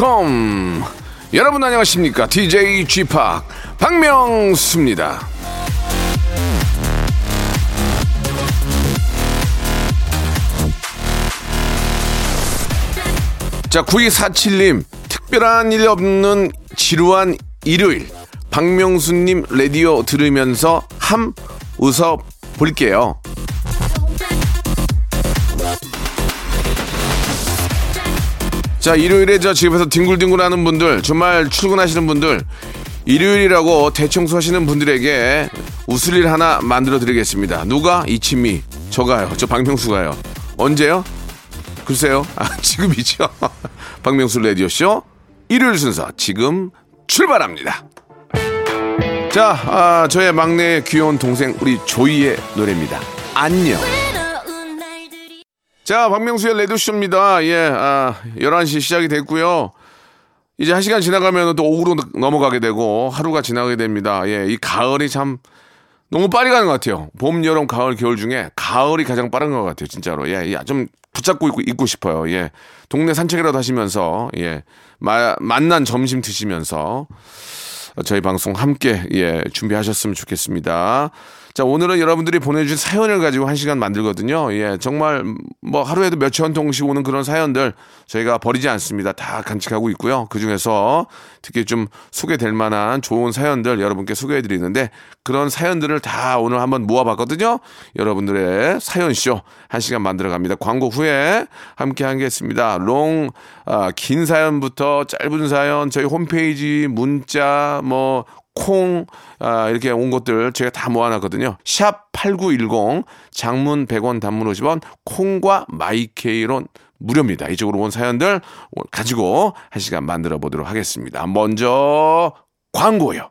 컴. 여러분 안녕하십니까? DJ g p 박명수입니다. 자 9247님 특별한 일 없는 지루한 일요일. 박명수님 라디오 들으면서 함 웃어 볼게요 자, 일요일에 저 집에서 뒹굴뒹굴 하는 분들, 주말 출근하시는 분들, 일요일이라고 대청소 하시는 분들에게 웃을 일 하나 만들어 드리겠습니다. 누가? 이치미. 저가요. 저 박명수가요. 언제요? 글쎄요. 아, 지금이죠. 박명수 라디오쇼. 일요일 순서 지금 출발합니다. 자, 아, 저의 막내 귀여운 동생 우리 조이의 노래입니다. 안녕. 자, 박명수의 레디오쇼입니다. 예, 아, 11시 시작이 됐고요. 이제 한 시간 지나가면 또 오후로 넘어가게 되고 하루가 지나가게 됩니다. 예, 이 가을이 참 너무 빨리 가는 것 같아요. 봄, 여름, 가을, 겨울 중에 가을이 가장 빠른 것 같아요. 진짜로. 예, 예, 좀 붙잡고 있고, 있고 싶어요. 예. 동네 산책이라도 하시면서, 예. 마, 만난 점심 드시면서 저희 방송 함께, 예, 준비하셨으면 좋겠습니다. 자, 오늘은 여러분들이 보내주신 사연을 가지고 한 시간 만들거든요. 예, 정말 뭐 하루에도 몇천 통씩 오는 그런 사연들 저희가 버리지 않습니다. 다 간직하고 있고요. 그 중에서 특히 좀 소개될 만한 좋은 사연들 여러분께 소개해 드리는데 그런 사연들을 다 오늘 한번 모아봤거든요. 여러분들의 사연쇼 한 시간 만들어 갑니다. 광고 후에 함께 하겠습니다. 롱, 아, 긴 사연부터 짧은 사연, 저희 홈페이지, 문자, 뭐, 콩, 아, 이렇게 온 것들 제가 다 모아놨거든요. 샵 8910, 장문 100원, 단문 50원, 콩과 마이케이론 무료입니다. 이쪽으로 온 사연들 가지고 한 시간 만들어 보도록 하겠습니다. 먼저 광고요.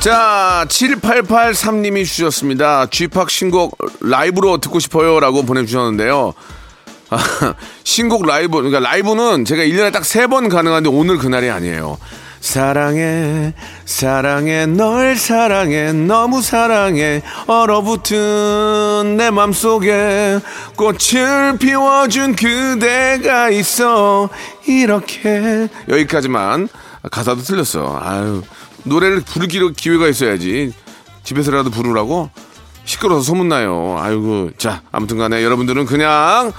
자, 7883님이 주셨습니다. 쥐팍 신곡 라이브로 듣고 싶어요. 라고 보내주셨는데요. 아, 신곡 라이브, 그러니까 라이브는 제가 1년에 딱세번 가능한데 오늘 그날이 아니에요. 사랑해, 사랑해, 널 사랑해, 너무 사랑해, 얼어붙은 내 맘속에 꽃을 피워준 그대가 있어. 이렇게. 여기까지만. 가사도 틀렸어. 아유. 노래를 부를 기- 기회가 있어야지. 집에서라도 부르라고? 시끄러워서 소문나요. 아이고. 자, 아무튼 간에 여러분들은 그냥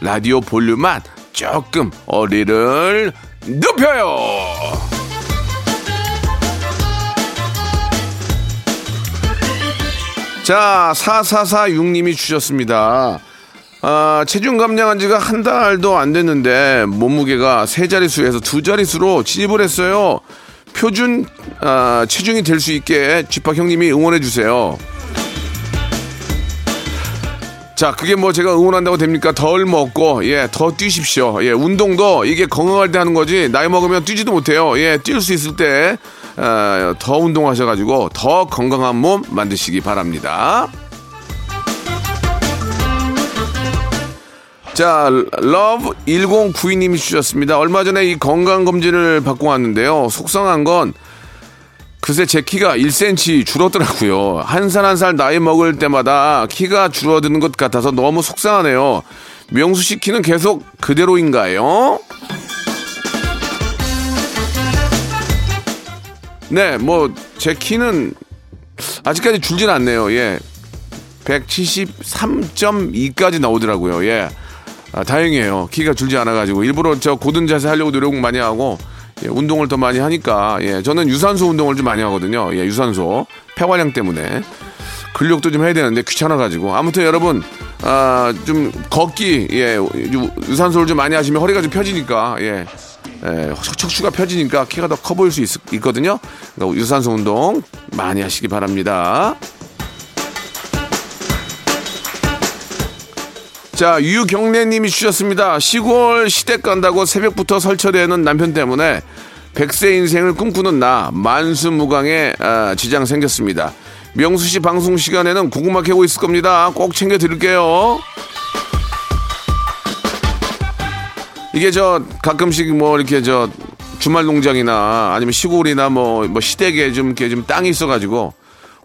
라디오 볼륨만 조금 어리를 높여요. 자, 4446님이 주셨습니다. 아, 체중 감량한 지가 한 달도 안 됐는데 몸무게가 세 자릿수에서 두 자릿수로 진입을 했어요. 표준 아, 체중이 될 수 있게 집합 형님이 응원해 주세요. 자, 그게 뭐 제가 응원한다고 됩니까? 덜 먹고, 예, 더 뛰십시오. 예, 운동도 이게 건강할 때 하는 거지, 나이 먹으면 뛰지도 못해요. 예, 뛸 수 있을 때, 어, 더 운동하셔가지고, 더 건강한 몸 만드시기 바랍니다. 자, 러브 1092님이 주셨습니다. 얼마 전에 이 건강검진을 받고 왔는데요. 속상한 건, 글쎄 제 키가 1cm 줄었더라고요. 한 살 한 살 나이 먹을 때마다 키가 줄어드는 것 같아서 너무 속상하네요. 명수 씨 키는 계속 그대로인가요? 네, 뭐 제 키는 아직까지 줄진 않네요. 예. 173.2까지 나오더라고요. 예. 아, 다행이에요. 키가 줄지 않아가지고 일부러 저 고든 자세 하려고 노력 많이 하고 예, 운동을 더 많이 하니까 예, 저는 유산소 운동을 좀 많이 하거든요. 예, 유산소 폐활량 때문에 근력도 좀 해야 되는데 귀찮아가지고 아무튼 여러분 아, 좀 걷기 예, 유- 유산소를 좀 많이 하시면 허리가 좀 펴지니까 예. 예, 척추가 펴지니까 키가 더 커 보일 수 있, 거든요 유산소 운동 많이 하시기 바랍니다. 자, 유경래님이 주셨습니다. 시골 시댁 간다고 새벽부터 설쳐대는 남편 때문에 백세 인생을 꿈꾸는 나 만수무강에 아, 지장 생겼습니다. 명수 씨 방송 시간에는 고구마 캐고 있을 겁니다. 꼭 챙겨 드릴게요. 이게 저 가끔씩 뭐 이렇게 저 주말 농장이나 아니면 시골이나 뭐, 뭐 시댁에 좀 이렇게 좀 땅이 있어가지고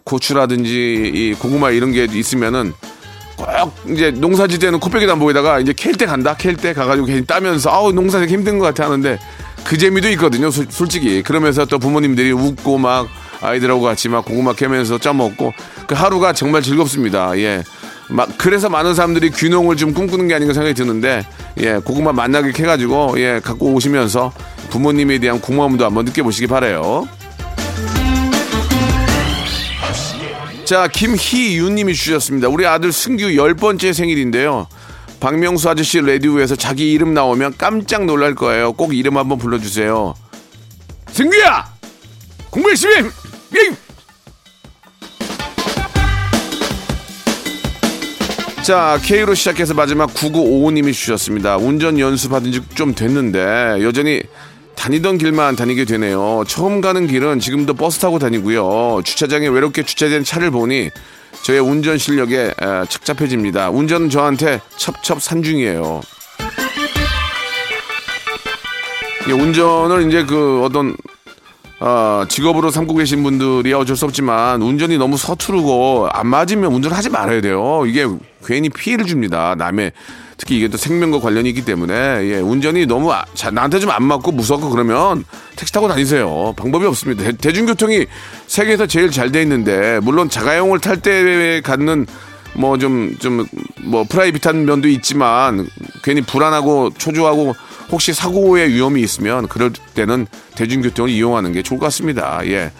고추라든지 이 고구마 이런 게 있으면은 꼭 이제 농사질 때는 코빼기도 안 보이다가 이제 캘 때 간다 캘 때 가가지고 괜히 따면서 아우 농사 되게 힘든 것 같아 하는데 그 재미도 있거든요 솔- 솔직히 그러면서 또 부모님들이 웃고 막 아이들하고 같이 막 고구마 캐면서 짜먹고 그 하루가 정말 즐겁습니다 예. 막 그래서 많은 사람들이 귀농을 좀 꿈꾸는 게 아닌가 생각이 드는데 예 고구마 만나게 캐가지고 예 갖고 오시면서 부모님에 대한 고마움도 한번 느껴보시기 바래요. 자, 김희윤님이 주셨습니다. 우리 아들 승규 열 번째 생일인데요. 박명수 아저씨 라디오에서 자기 이름 나오면 깜짝 놀랄 거예요. 꼭 이름 한번 불러주세요. 승규야! 공부 열심히! 해! 예! 자, K로 시작해서 마지막 9955님이 주셨습니다. 운전 받은 지좀 됐는데 여전히 다니던 길만 다니게 되네요. 처음 가는 길은 지금도 버스 타고 다니고요. 주차장에 외롭게 주차된 차를 보니 저의 운전 실력에 에, 착잡해집니다. 운전은 저한테 첩첩산중이에요. 이 운전을 이제 그 어떤 어, 직업으로 삼고 계신 분들이 어쩔 수 없지만 운전이 너무 서투르고 안 맞으면 운전을 하지 말아야 돼요. 이게 괜히 피해를 줍니다. 남의 특히 이게 또 생명과 관련이 있기 때문에 예, 운전이 너무 아- 자, 나한테 좀 안 맞고 무섭고 그러면 택시 타고 다니세요. 방법이 없습니다. 대, 중교통이 세계에서 제일 잘 돼 있는데 물론 자가용을 탈 때 갖는 뭐 좀 좀 뭐 프라이빗한 면도 있지만 괜히 불안하고 초조하고 혹시 사고의 위험이 있으면 그럴 때는 대중교통을 이용하는 게 좋을 것 같습니다. 예.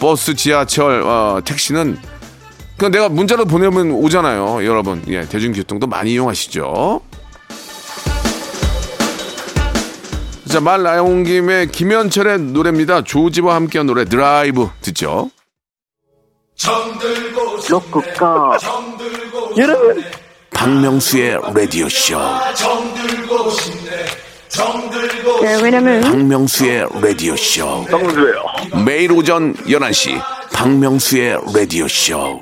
버스, 지하철, 어, 택시는 그냥 내가 문자로 보내면 오잖아요, 여러분. 예, 대중교통도 많이 이용하시죠. 자, 말 나온 김에 김현철의 노래입니다. 조지와 함께한 노래 드라이브 듣죠. 로쿠꺼 여러분. 박명수의 라디오 쇼. 네, 왜냐면 박명수의 라디오 쇼. 매일 오전 11시 박명수의 라디오 쇼.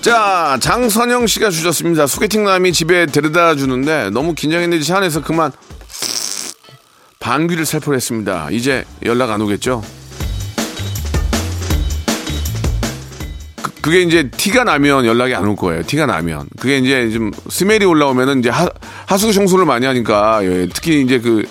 자, 장선영 씨가 주셨습니다. 소개팅 남이 집에 데려다 주는데 너무 긴장했는지 차 안에서 그만 방귀를 살포했습니다. 이제 연락 안 오겠죠? 그- 그게 이제 티가 나면 연락이 안 올 거예요. 티가 나면. 그게 이제 좀 스멜이 올라오면은 이제 하, 하수 청소를 많이 하니까 예, 특히 이제 그,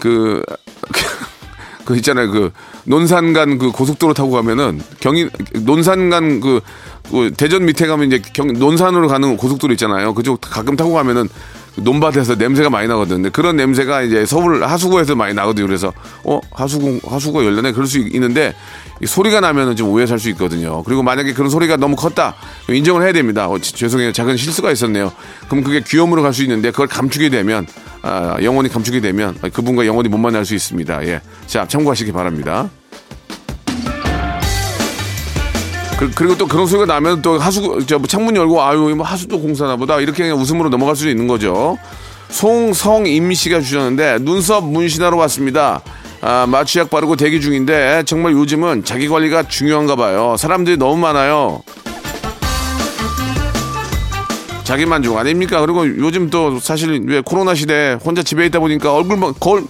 그, 그 있잖아요. 그 논산간 그 고속도로 타고 가면은 경인 논산간 그, 그 대전 밑에 가면 이제 경, 논산으로 가는 고속도로 있잖아요. 그쪽 가끔 타고 가면은 논밭에서 냄새가 많이 나거든요. 그런 냄새가 이제 서울 하수구에서 많이 나거든요. 그래서 어 하수구 하수구가 열렸네 그럴 수 있는데 이 소리가 나면은 좀 오해 살 수 있거든요. 그리고 만약에 그런 소리가 너무 컸다 인정을 해야 됩니다. 어, 지- 죄송해요 작은 실수가 있었네요. 그럼 그게 귀염으로 갈 수 있는데 그걸 감추게 되면 아, 영원히 감추게 되면 그분과 영원히 못 만날 수 있습니다. 예, 자 참고하시기 바랍니다. 그, 리고또 그런 소리가 나면 또 하수, 저 창문 열고, 아유, 뭐 하수도 공사나 보다. 이렇게 웃음으로 넘어갈 수도 있는 거죠. 송성임 씨가 주셨는데, 눈썹 문신하러 왔습니다. 아, 마취약 바르고 대기 중인데, 정말 요즘은 자기 관리가 중요한가 봐요. 사람들이 너무 많아요. 자기 만족 아닙니까? 그리고 요즘 또 사실 왜 코로나 시대 혼자 집에 있다 보니까 얼굴만 거울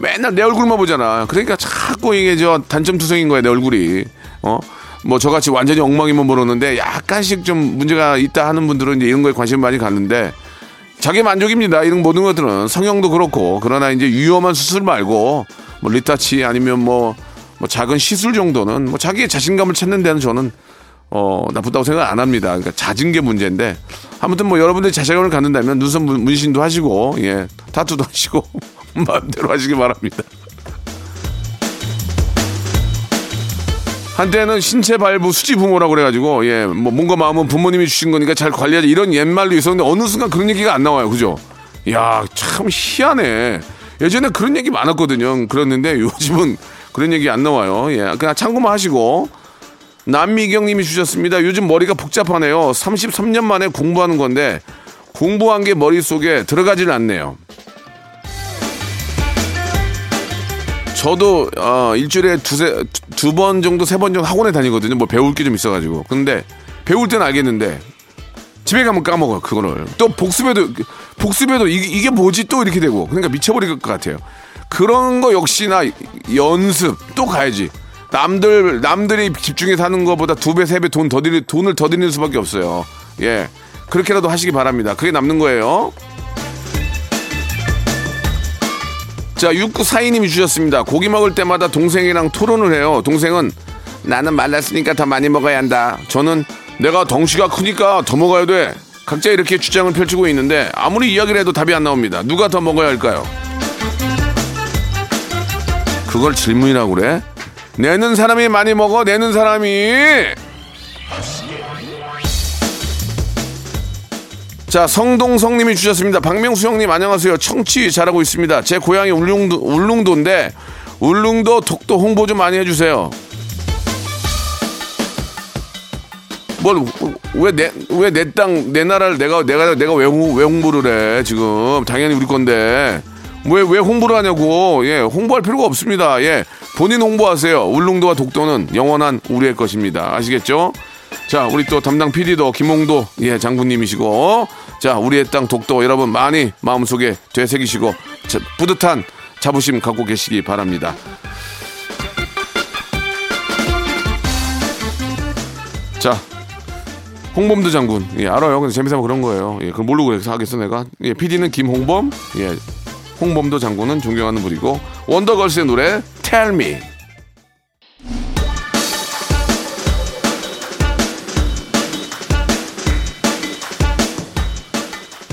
맨날 내 얼굴만 보잖아. 그러니까 자꾸 이게 저 단점 투성인 거야 내 얼굴이. 어? 뭐 저같이 완전히 엉망이면 모르는데 약간씩 좀 문제가 있다 하는 분들은 이제 이런 거에 관심 많이 갖는데 자기 만족입니다. 이런 모든 것들은 성형도 그렇고 그러나 이제 위험한 수술 말고 뭐 리타치 아니면 뭐, 뭐 작은 시술 정도는 뭐 자기의 자신감을 찾는 데는 저는 어, 나쁘다고 생각 안 합니다. 그러니까 잦은 게 문제인데 아무튼 뭐 여러분들이 자신감을 갖는다면 눈썹 문- 문신도 하시고 예 타투도 하시고 마음대로 하시기 바랍니다. 한때는 신체 발부 수지 부모라고 그래가지고 예뭐 뭔가 마음은 부모님이 주신 거니까 잘 관리하자 이런 옛말도 있었는데 어느 순간 그런 얘기가 안 나와요. 그죠? 야참 희한해. 예전에 그런 얘기 많았거든요. 그랬는데 요즘은 그런 얘기 안 나와요. 예 그냥 참고만 하시고. 남미경님이 주셨습니다. 요즘 머리가 복잡하네요. 33년 만에 공부하는 건데 공부한 게 머릿속에 들어가질 않네요 저도 어, 일주일에 두세 두 번 정도 세 번 정도 학원에 다니거든요. 뭐 배울 게 좀 있어가지고. 근데 배울 때는 알겠는데 집에 가면 까먹어요. 그거를 또 복습해도 복습해도 이게, 이게 뭐지 또 이렇게 되고 그러니까 미쳐버릴 것 같아요. 그런 거 역시나 연습 또 가야지. 남들 남들이 집중해서 하는 것보다 두 배 세 배 돈 더 들이 돈을 더 드리는 수밖에 없어요. 예 그렇게라도 하시기 바랍니다. 그게 남는 거예요. 자, 6942님이 주셨습니다. 고기 먹을 때마다 동생이랑 토론을 해요. 동생은 나는 말랐으니까 더 많이 먹어야 한다. 저는 내가 덩치가 크니까 더 먹어야 돼. 각자 이렇게 주장을 펼치고 있는데 아무리 이야기를 해도 답이 안 나옵니다. 누가 더 먹어야 할까요? 그걸 질문이라고 그래? 내는 사람이 많이 먹어, 내는 사람이. 자, 성동성님이 주셨습니다. 박명수 형님 안녕하세요. 청취 잘하고 있습니다. 제 고향이 울릉도, 울릉도인데 울릉도 독도 홍보 좀 많이 해주세요. 뭘왜내왜 내 땅내 나라를 내가 내가 내가 왜, 홍- 왜 홍보를 해 지금 당연히 우리 건데 왜 왜 홍보를 하냐고 예 홍보할 필요가 없습니다 예 본인 홍보하세요 울릉도와 독도는 영원한 우리의 것입니다 아시겠죠 자 우리 또 담당 PD도 김홍도 예 장군님이시고 자 우리의 땅 독도 여러분 많이 마음속에 되새기시고 자, 뿌듯한 자부심 갖고 계시기 바랍니다 자 홍범도 장군. 예, 알아요. 근데 재미삼아 그런 거예요. 예, 그걸 모르고 하겠어, 내가. 예, PD는 김홍범. 예, 홍범도 장군은 존경하는 분이고. 원더걸스의 노래, Tell Me.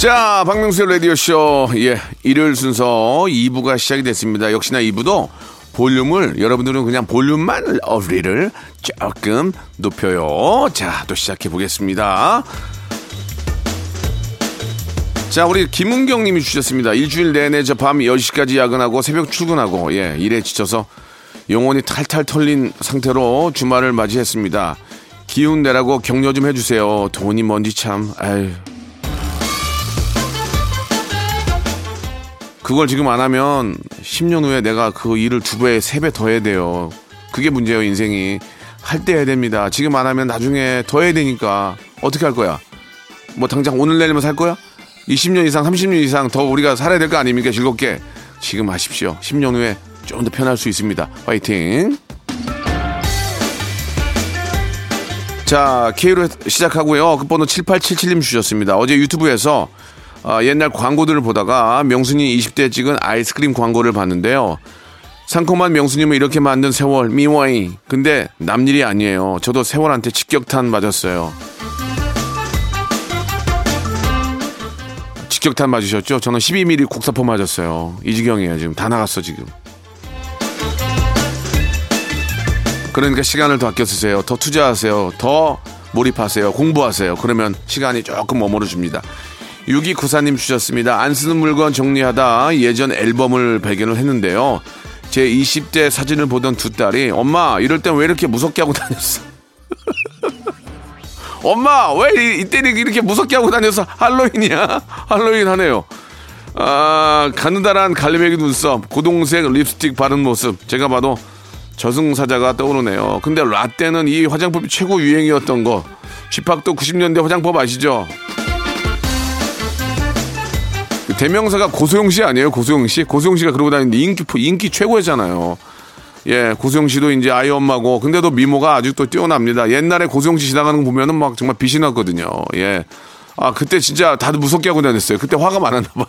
자, 박명수의 라디오쇼. 예, 일요일 순서 2부가 시작이 됐습니다. 역시나 2부도 볼륨을, 여러분들은 그냥 볼륨만 어리를 조금 높여요. 자, 또 시작해 보겠습니다. 자, 우리 김은경 님이 주셨습니다. 일주일 내내 저 밤 10시까지 야근하고 새벽 출근하고, 예, 일에 지쳐서 영혼이 탈탈 털린 상태로 주말을 맞이했습니다. 기운 내라고 격려 좀 해주세요. 돈이 뭔지 참, 아유. 그걸 지금 안 하면 10년 후에 내가 그 일을 두 배, 세 배 더 해야 돼요. 그게 문제예요, 인생이. 할 때 해야 됩니다. 지금 안 하면 나중에 더 해야 되니까. 어떻게 할 거야? 뭐 당장 오늘 내일만 살 거야? 20년 이상, 30년 이상 더 우리가 살아야 될 거 아닙니까? 즐겁게. 지금 하십시오. 10년 후에 좀 더 편할 수 있습니다. 파이팅! 자, K로 시작하고요. 끝번호 7877님 주셨습니다. 어제 유튜브에서 아, 옛날 광고들을 보다가 명순이 20대 찍은 아이스크림 광고를 봤는데요. 상콤한 명수님을 이렇게 만든 세월 미워이. 근데 남일이 아니에요. 저도 세월한테 직격탄 맞았어요. 직격탄 맞으셨죠? 저는 12mm 국사포 맞았어요. 이 지경이에요. 지금 다 나갔어 지금. 그러니까 시간을 더 아껴 쓰세요. 더 투자하세요. 더 몰입하세요. 공부하세요. 그러면 시간이 조금 머무러 줍니다. 6294님 주셨습니다. 안 쓰는 물건 정리하다 예전 앨범을 발견을 했는데요. 제 20대 사진을 보던 두 딸이 엄마 이럴 땐 왜 이렇게 무섭게 하고 다녔어? 엄마 왜 이- 이때는 이렇게 무섭게 하고 다녔어? 할로윈이야? 할로윈 하네요. 아 가느다란 갈매기 눈썹, 고동색 립스틱 바른 모습 제가 봐도 저승사자가 떠오르네요. 근데 라떼는 이 화장법이 최고 유행이었던 거. 쥐팍도 90년대 화장법 아시죠? 그 대명사가 고소영 씨 아니에요? 고소영 씨? 고소영 씨가 그러고 다니는데 인기, 인기 최고였잖아요. 예, 고소영 씨도 이제 아이 엄마고, 근데도 미모가 아직도 뛰어납니다. 옛날에 고소영 씨 지나가는 거 보면은 막 정말 빛이 났거든요. 예. 아, 그때 진짜 다들 무섭게 하고 다녔어요. 그때 화가 많았나 봐요.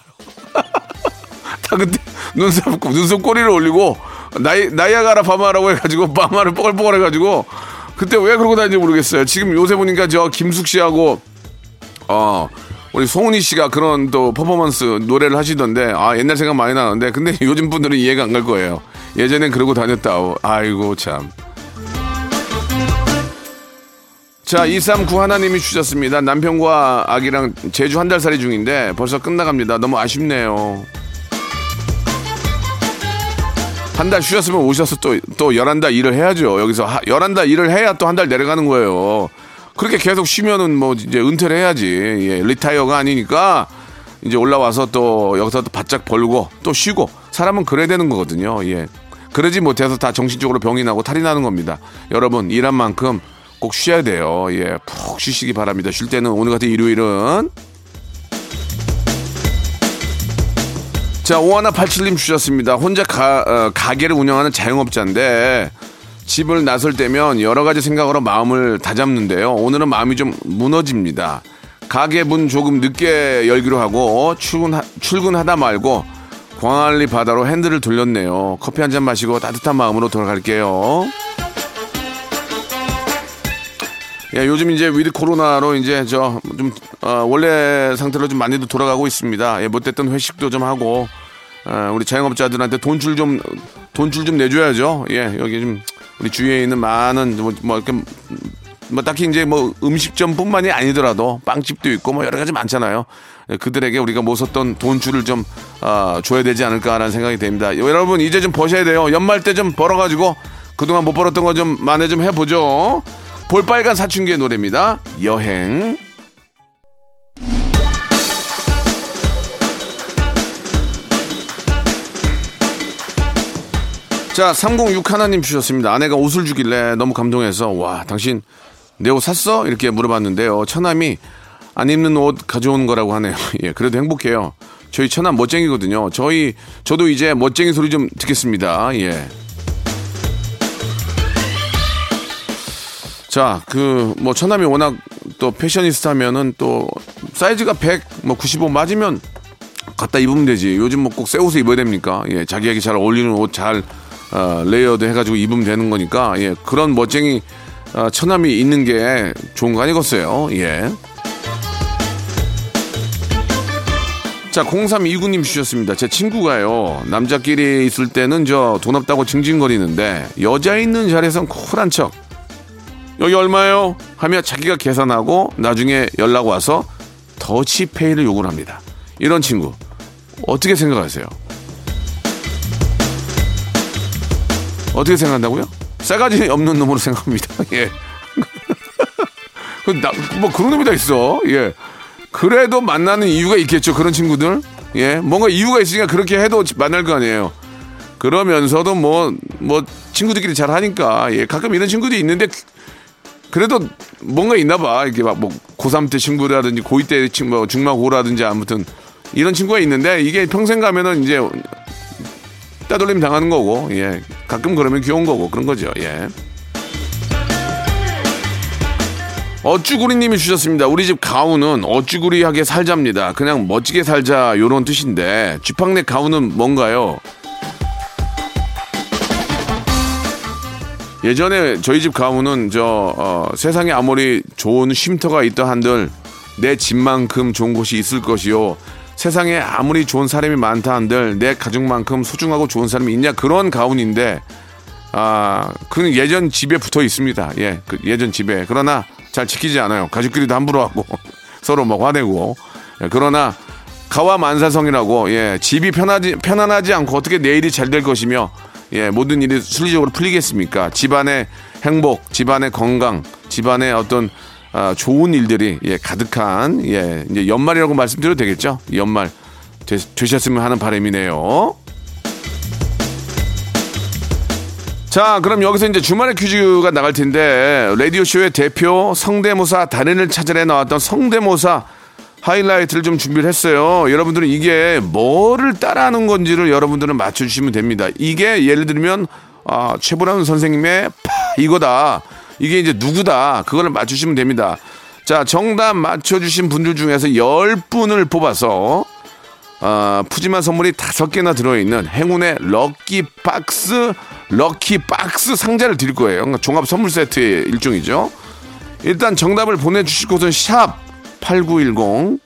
다 그때 눈썹, 눈썹 꼬리를 올리고, 나이, 나이아가라 파마라고 해가지고, 파마를 뽀글뽀글 해가지고, 그때 왜 그러고 다니는지 모르겠어요. 지금 요새 보니까 저 김숙 씨하고 어 우리 송은이 씨가 그런 또 퍼포먼스 노래를 하시던데 아 옛날 생각 많이 나는데 근데 요즘 분들은 이해가 안 갈 거예요. 예전엔 그러고 다녔다. 아이고 참. 자, 239 하나님이 주셨습니다. 남편과 아기랑 제주 한 달 살이 중인데 벌써 끝나갑니다. 너무 아쉽네요. 한 달 쉬셨으면 오셔서 또, 또 11달 일을 해야죠. 여기서 하, 11달 일을 해야 또 한 달 내려가는 거예요. 그렇게 계속 쉬면은 뭐 이제 은퇴를 해야지. 예, 리타이어가 아니니까 이제 올라와서 또 여기서 또 바짝 벌고 또 쉬고 사람은 그래야 되는 거거든요. 예. 그러지 못해서 다 정신적으로 병이 나고 탈이 나는 겁니다. 여러분, 일한 만큼 꼭 쉬어야 돼요. 예, 푹 쉬시기 바랍니다. 쉴 때는 오늘 같은 일요일은 자, 오하나 87님 주셨습니다. 혼자 가, 어, 가게를 운영하는 자영업자인데 집을 나설 때면 여러 가지 생각으로 마음을 다잡는데요. 오늘은 마음이 좀 무너집니다. 가게 문 조금 늦게 열기로 하고 출근 출근하다 말고 광안리 바다로 핸들을 돌렸네요. 커피 한 잔 마시고 따뜻한 마음으로 돌아갈게요. 예, 요즘 이제 with 코로나로 이제 저좀 어, 원래 상태로 좀 많이도 돌아가고 있습니다. 예, 못했던 회식도 좀 하고 어, 우리 자영업자들한테 돈줄 좀 돈줄 좀 내줘야죠. 예, 여기 좀 우리 주위에 있는 많은 뭐, 뭐 이렇게 뭐 딱히 이제 뭐 음식점뿐만이 아니더라도 빵집도 있고 뭐 여러 가지 많잖아요. 예, 그들에게 우리가 못 썼던 돈줄을 좀 어, 줘야 되지 않을까라는 생각이 됩니다. 여러분 이제 좀 버셔야 돼요. 연말 때 좀 벌어가지고 그동안 못 벌었던 거 좀 만회 좀 해보죠. 볼빨간 사춘기의 노래입니다. 여행. 자, 306 하나님 주셨습니다. 아내가 옷을 주길래 너무 감동해서, 와, 당신 내 옷 샀어? 이렇게 물어봤는데요. 처남이 안 입는 옷 가져온 거라고 하네요. 예, 그래도 행복해요. 저희 처남 멋쟁이거든요. 저희, 저도 이제 멋쟁이 소리 좀 듣겠습니다. 예. 자, 그, 뭐, 처남이 워낙 또 패셔니스타면은 또 사이즈가 100, 뭐 95 맞으면 갖다 입으면 되지. 요즘 뭐 꼭 새 옷을 입어야 됩니까? 예, 자기에게 잘 어울리는 옷 잘, 어, layered 해가지고 입으면 되는 거니까, 예, 그런 멋쟁이, 어, 처남이 있는 게 좋은 거 아니겠어요? 예. 자, 0329님 주셨습니다. 제 친구가요, 남자끼리 있을 때는 저 돈 없다고 징징거리는데, 여자 있는 자리에선 쿨한 척. 여기 얼마예요? 하며 자기가 계산하고 나중에 연락 와서 더치페이를 요구를 합니다. 이런 친구 어떻게 생각하세요? 어떻게 생각한다고요? 싸가지 없는 놈으로 생각합니다. 예. 나, 뭐 그런 놈이 다 있어. 예. 그래도 만나는 이유가 있겠죠. 그런 친구들. 예. 뭔가 이유가 있으니까 그렇게 해도 만날 거 아니에요. 그러면서도 뭐, 뭐, 친구들끼리 잘 하니까. 예. 가끔 이런 친구들이 있는데 그래도 뭔가 있나 봐. 이렇게 막 뭐 고3 때 친구라든지 고2 때 친구, 뭐 중마고라든지 아무튼 이런 친구가 있는데 이게 평생 가면은 이제 따돌림 당하는 거고, 예. 가끔 그러면 귀여운 거고 그런 거죠, 예. 어쭈구리님이 주셨습니다. 우리 집 가훈은 어쭈구리하게 살자입니다. 그냥 멋지게 살자 요런 뜻인데 쥐팡네 가훈은 뭔가요? 예전에 저희 집 가훈은 저 어, 세상에 아무리 좋은 쉼터가 있다 한들 내 집만큼 좋은 곳이 있을 것이요. 세상에 아무리 좋은 사람이 많다 한들 내 가족만큼 소중하고 좋은 사람이 있냐 그런 가훈인데 아 그는 예전 집에 붙어 있습니다. 예, 그 예전 집에 그러나 잘 지키지 않아요. 가족끼리도 함부로 하고 서로 막 화내고 예, 그러나 가와 만사성이라고 예 집이 편하지 편안하지 않고 어떻게 내일이 잘 될 것이며 예, 모든 일이 순리적으로 풀리겠습니까? 집안의 행복, 집안의 건강, 집안의 어떤 아, 좋은 일들이 예, 가득한 예, 이제 연말이라고 말씀드려도 되겠죠? 연말 되, 되셨으면 하는 바람이네요. 자, 그럼 여기서 이제 주말의 퀴즈가 나갈 텐데 라디오 쇼의 대표 성대모사 달인을 찾아내 나왔던 성대모사 하이라이트를 좀 준비를 했어요. 여러분들은 이게 뭐를 따라하는 건지를 여러분들은 맞춰주시면 됩니다. 이게 예를 들면 아, 최보람 선생님의 파 이거다. 이게 이제 누구다. 그거를 맞추시면 됩니다. 자, 정답 맞춰주신 분들 중에서 10분을 뽑아서 아, 푸짐한 선물이 다섯 개나 들어있는 행운의 럭키 박스, 럭키 박스 상자를 드릴 거예요. 그러니까 종합 선물 세트의 일종이죠. 일단 정답을 보내주실 곳은 샵 8910,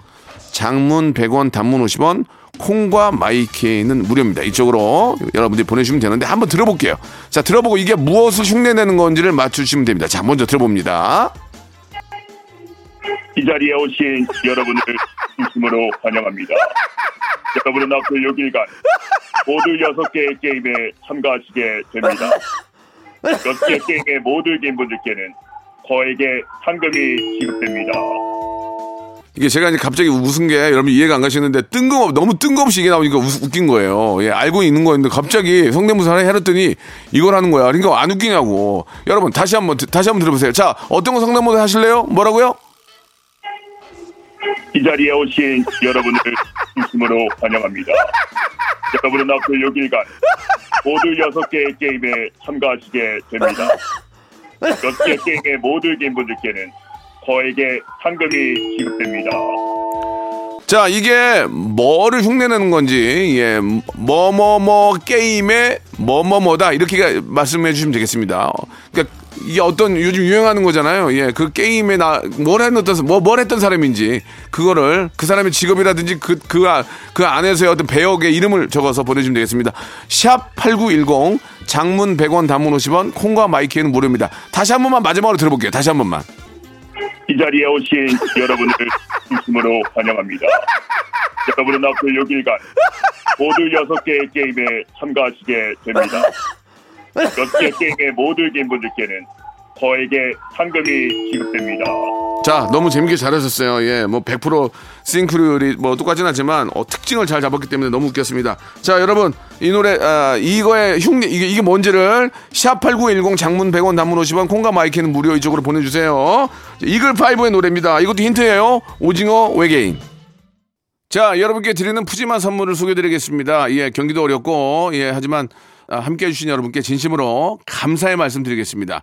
장문 100원, 단문 50원, 콩과 마이케이는 무료입니다. 이쪽으로 여러분들이 보내주시면 되는데 한번 들어볼게요. 자, 들어보고 이게 무엇을 흉내내는 건지를 맞추시면 됩니다. 자, 먼저 들어봅니다. 이 자리에 오신 여러분을 진심으로 환영합니다. 여러분은 앞으로 6일간 모두 6개의 게임에 참가하시게 됩니다. 6개 게임에 모두 이긴 분들께는 거액의 상금이 지급됩니다. 이게 제가 이제 갑자기 웃은 게 여러분 이해가 안 가시는데 뜬금없 너무 뜬금없이 이게 나오니까 웃, 웃긴 거예요. 예, 알고 있는 거였는데 갑자기 성대모사 하나 해놨더니 이걸 하는 거야. 그러니까 안 웃기냐고. 여러분 다시 한번 다시 한번 들어보세요. 자, 어떤 거 성대모사 하실래요? 뭐라고요? 이 자리에 오신 여러분을 진심으로 환영합니다. 여러분은 앞으로 6일간 모두 6개의 게임에 참가하시게 됩니다. 6개 게임에 모두 이긴 분들께는 거액의 상금이 지급됩니다. 자, 이게 뭐를 흉내내는 건지, 예, 뭐뭐뭐 게임의 뭐뭐뭐다. 이렇게 말씀해 주시면 되겠습니다. 그러니까 이게 어떤 요즘 유행하는 거잖아요. 예, 그 게임에 나, 뭘 했던, 뭐, 뭘 했던 사람인지, 그거를 그 사람의 직업이라든지 그, 그, 아- 그 안에서의 어떤 배역의 이름을 적어서 보내주시면 되겠습니다. 샵 8910, 장문 100원, 단문 50원, 콩과 my K는 무료입니다. 다시 한 번만 마지막으로 들어볼게요. 다시 한 번만. 이 자리에 오신 여러분을 진심으로 환영합니다. 여러분은 앞으로 6일간 모두 6개의 게임에 참가하시게 됩니다. 6개 게임에 모두 이긴 분들께는 거액의 상금이 지급됩니다. 자, 너무 재밌게 잘하셨어요. 예, 뭐 100% 싱크로율이 뭐 똑같진 않지만 어, 특징을 잘 잡았기 때문에 너무 웃겼습니다. 자, 여러분 이 노래 아, 이거의 흉내 이게 이게 뭔지를 샵 8910 장문 100원 단문 50원 콩과 마이크는 무료 이쪽으로 보내주세요. 이글 파이브의 노래입니다. 이것도 힌트예요. 오징어 외계인. 자, 여러분께 드리는 푸짐한 선물을 소개드리겠습니다. 예, 경기도 어렵고 예, 하지만 아, 함께 해 주신 여러분께 진심으로 감사의 말씀 드리겠습니다.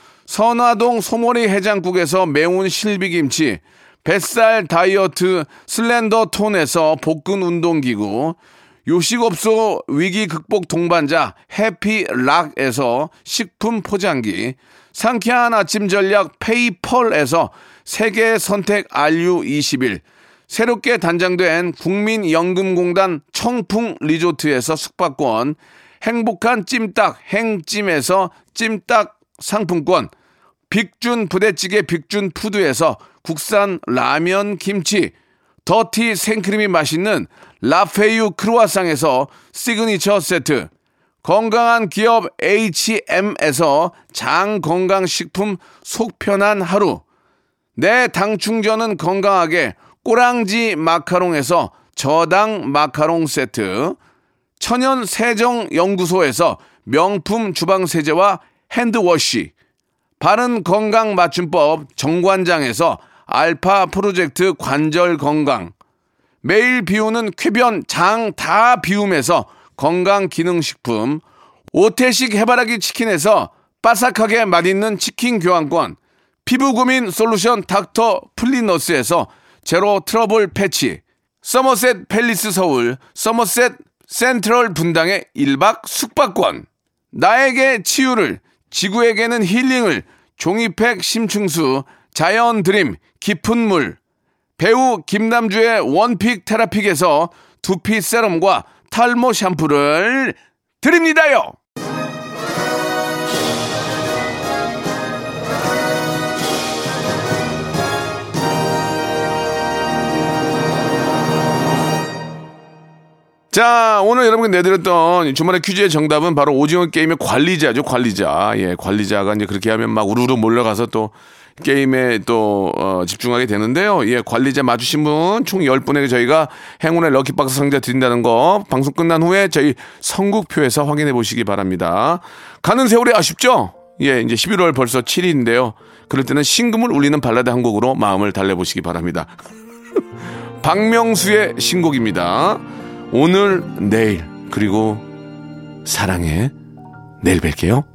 선화동 소머리 해장국에서 매운 실비김치, 뱃살 다이어트 슬렌더 톤에서 복근 운동기구, 요식업소 위기 극복 동반자 해피락에서 식품 포장기, 상쾌한 아침 전략 페이펄에서 세계 선택 RU21, 새롭게 단장된 국민연금공단 청풍 리조트에서 숙박권, 행복한 찜닭 행찜에서 찜닭 상품권, 빅준 부대찌개 빅준 푸드에서 국산 라면 김치, 더티 생크림이 맛있는 라페유 크루아상에서 시그니처 세트, 건강한 기업 H&M에서 장건강식품 속편한 하루, 내 당 충전은 건강하게 꼬랑지 마카롱에서 저당 마카롱 세트, 천연 세정 연구소에서 명품 주방 세제와 핸드워시, 바른 건강 맞춤법 정관장에서 알파 프로젝트 관절 건강, 매일 비우는 쾌변 장 다 비움에서 건강 기능 식품, 오태식 해바라기 치킨에서 바삭하게 맛있는 치킨 교환권, 피부 고민 솔루션 닥터 플리너스에서 제로 트러블 패치, 서머셋 팰리스 서울, 서머셋 센트럴 분당의 1박 숙박권, 나에게 치유를, 지구에게는 힐링을, 종이팩 심층수, 자연 드림, 깊은 물, 배우 김남주의 one pick 테라픽에서 두피 세럼과 탈모 샴푸를 드립니다요! 자, 오늘 여러분께 내드렸던 주말의 퀴즈의 정답은 바로 오징어 게임의 관리자죠, 관리자. 예, 관리자가 이제 그렇게 하면 막 우르르 몰려가서 또 게임에 또, 어, 집중하게 되는데요. 예, 관리자 맞으신 분 총 10분에게 저희가 행운의 럭키박스 상자 드린다는 거 방송 끝난 후에 저희 선국표에서 확인해 보시기 바랍니다. 가는 세월이 아쉽죠? 예, 이제 11월 벌써 7일인데요. 그럴 때는 신금을 울리는 발라드 한 곡으로 마음을 달래보시기 바랍니다. 박명수의 신곡입니다. 오늘, 내일, 그리고 사랑해. 내일 뵐게요.